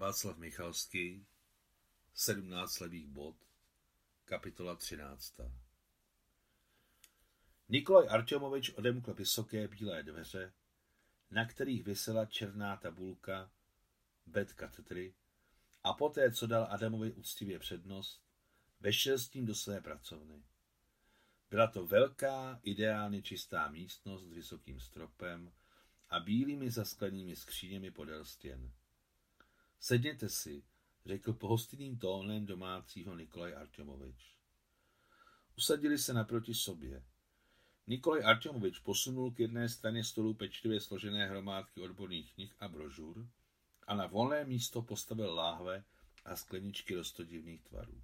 Václav Michalský, 17 levých bod, kapitola 13. Nikolaj Artyomovič odemkl vysoké bílé dveře, na kterých vysela černá tabulka bed katedry a poté, co dal Adamovi úctivě přednost, vešel s tím do své pracovny. Byla to velká, ideálně čistá místnost s vysokým stropem a bílými zasklenými skříněmi podél stěn. Sedněte si, řekl pohostinným tónem domácího Nikolaj Artyomovič. Usadili se naproti sobě. Nikolaj Artyomovič posunul k jedné straně stolu pečlivě složené hromádky odborných knih a brožur a na volné místo postavil láhve a skleničky rostodivných tvarů.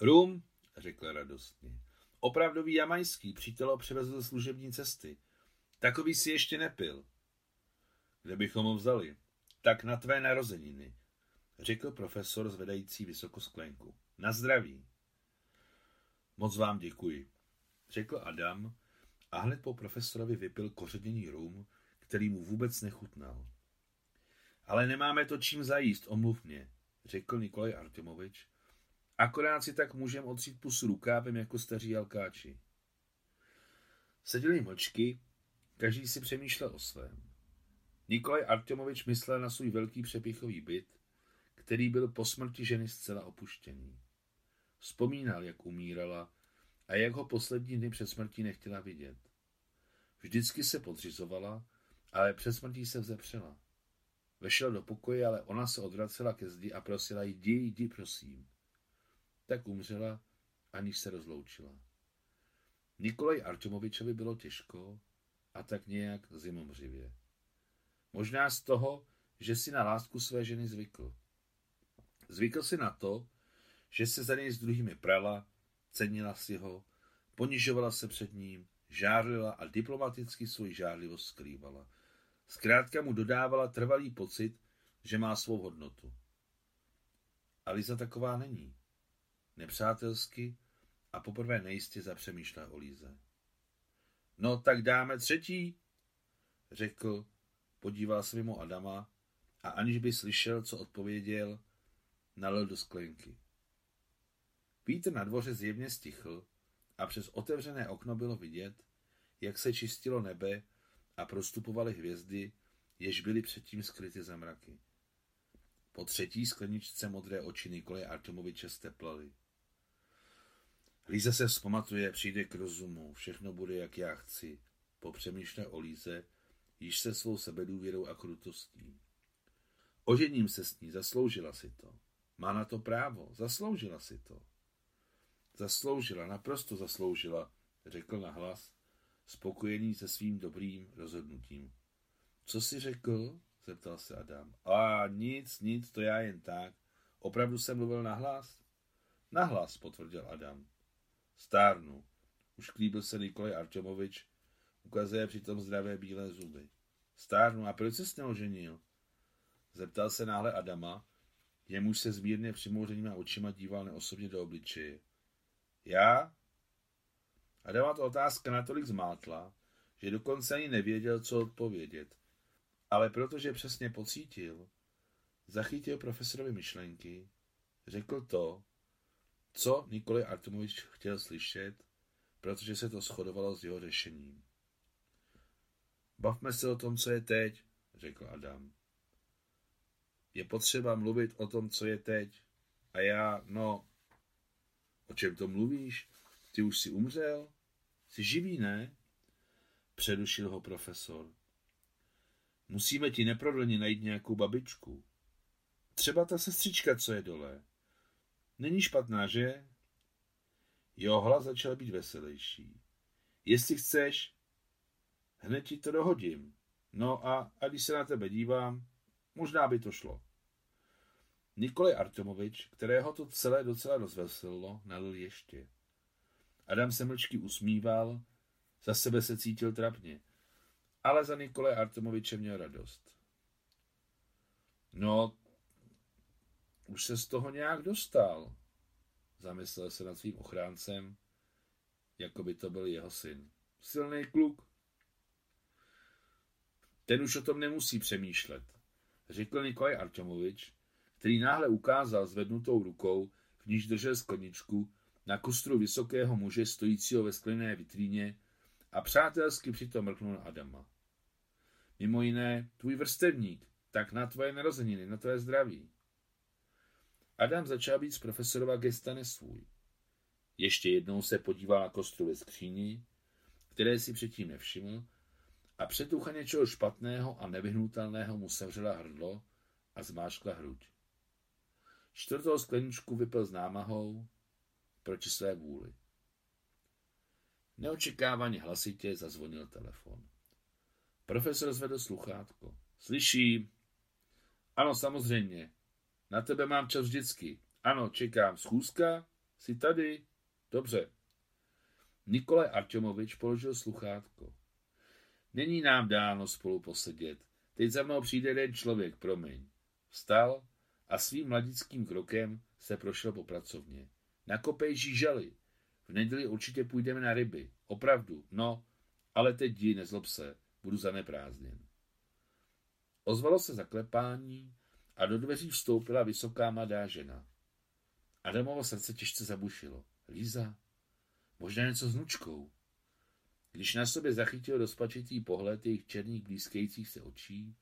Rum, řekl radostně. Opravdový jamajský přítel přivezl služební cesty. Takový si ještě nepil. Kde bychom ho vzali? Tak na tvé narozeniny, řekl profesor zvedající vysoko sklenku. Na zdraví. Moc vám děkuji, řekl Adam a hned po profesorovi vypil kořeněný rum, který mu vůbec nechutnal. Ale nemáme to čím zajíst, omluv mě, řekl Nikolaj Artemovič. Akorát si tak můžeme otřít pusu rukávem jako staří alkáči. Seděli mlčky, každý si přemýšlel o svém. Nikolaj Artemovič myslel na svůj velký přepichový byt, který byl po smrti ženy zcela opuštěný. Vzpomínal, jak umírala a jak ho poslední dny před smrtí nechtěla vidět. Vždycky se podřizovala, ale před smrtí se vzepřela. Vešel do pokoje, ale ona se odvracela ke zdi a prosila jdi, jdi, prosím. Tak umřela, aniž se rozloučila. Nikolaj Artemovičovi bylo těžko a tak nějak zimomřivě. Možná z toho, že si na lásku své ženy zvykl. Zvykl si na to, že se za něj s druhými prala, cenila si ho, ponižovala se před ním, žárlila a diplomaticky svoji žárlivost skrývala. Zkrátka mu dodávala trvalý pocit, že má svou hodnotu. A Liza taková není. Nepřátelsky a poprvé nejistě zapřemýšlel o Líze. No tak dáme třetí, řekl, podíval se mimo Adama a aniž by slyšel, co odpověděl, nalil do sklenky. Vítr na dvoře zjevně stichl a přes otevřené okno bylo vidět, jak se čistilo nebe a prostupovaly hvězdy, jež byly předtím skryty za mraky. Po třetí skleničce modré oči Nikole Artomoviče steplaly. Líze se vzpamatuje, přijde k rozumu, všechno bude, jak já chci. Popřemýšle o Líze, již se svou sebedůvěrou a krutostí. Ožením se s ní, zasloužila si to. Má na to právo, zasloužila si to. Zasloužila, naprosto zasloužila, řekl nahlas, spokojený se svým dobrým rozhodnutím. Co jsi řekl? zeptal se Adam. A nic, nic, to já jen tak. Opravdu jsem mluvil nahlas? Nahlas, potvrdil Adam. Stárnu. Už klíbil se Nikolaj Artemovič, ukazuje přitom zdravé bílé zuby. Stárnu, a proč se neoženil? Zeptal se náhle Adama, jemuž se zmírně přimouřenýma očima díval neosobně do obličeje. Já? Adama to otázka natolik zmátla, že dokonce ani nevěděl, co odpovědět. Ale protože přesně pocítil, zachytil profesorovi myšlenky, řekl to, co Nikolaj Artomovič chtěl slyšet, protože se to shodovalo s jeho řešením. Bavme se o tom, co je teď, řekl Adam. Je potřeba mluvit o tom, co je teď. A já, no, o čem to mluvíš? Ty už si umřel? Jsi živý, ne? Předušil ho profesor. Musíme ti neprodleně najít nějakou babičku. Třeba ta sestřička, co je dole. Není špatná, že? Jeho hlas začal být veselější. Jestli chceš, hned ti to dohodím. No a, a když se na tebe dívám, možná by to šlo. Nikolaj Artemovič, kterého to celé docela rozveselilo, nalil ještě. Adam se mlčky usmíval, za sebe se cítil trapně, ale za Nikolaj Artemoviče měl radost. No, už se z toho nějak dostal. Zamyslel se nad svým ochráncem, jako by to byl jeho syn. Silný kluk. Ten už o tom nemusí přemýšlet, řekl Nikolaj Artemovič který náhle ukázal zvednutou rukou, v níž držel skleničku, na kostru vysokého muže stojícího ve sklené vitríně a přátelsky přitom mrknul Adama. Mimo jiné, tvůj vrstevník, tak na tvoje narozeniny, na tvoje zdraví. Adam začal být z profesorova gesta nesvůj. Ještě jednou se podíval na kostru ve skříni, které si předtím nevšiml, a přetucha něčeho špatného a nevyhnutelného mu sevřela hrdlo a zmáškla hruď. Čtvrtou skleničku vypil s námahou proti své vůli. Neočekávaně hlasitě zazvonil telefon. Profesor zvedl sluchátko. Slyším. Ano, samozřejmě. Na tebe mám čas vždycky. Ano, čekám. Schůzka? Jsi tady? Dobře. Nikolaj Arťomovič položil sluchátko. Není nám dáno spolu posedět. Teď za mnou přijde jeden člověk, promiň. Vstal a svým mladickým krokem se prošel po pracovně. Nakopej žížaly. V neděli určitě půjdeme na ryby. Opravdu, no, ale teď jdi, nezlob se, budu zaneprázdněn. Ozvalo se zaklepání a do dveří vstoupila vysoká mladá žena. Adamovo srdce těžce zabušilo. Líza, možná něco s nučkou. Když na sobě zachytil rozpačitý pohled jejich černých blízkejících se očí,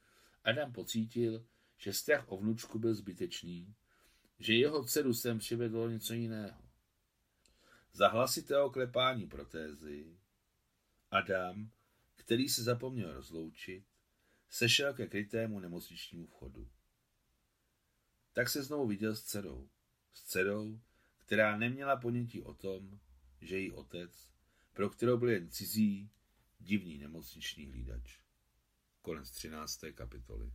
Adam pocítil, že strach o vnučku byl zbytečný, že jeho dceru sem přivedlo něco jiného. Za hlasitého klepání protézy Adam, který se zapomněl rozloučit, sešel ke krytému nemocničnímu vchodu. Tak se znovu viděl s dcerou. S dcerou, která neměla ponětí o tom, že její otec, pro kterou byl jen cizí, divný nemocniční hlídač. Konec 13. kapitoly.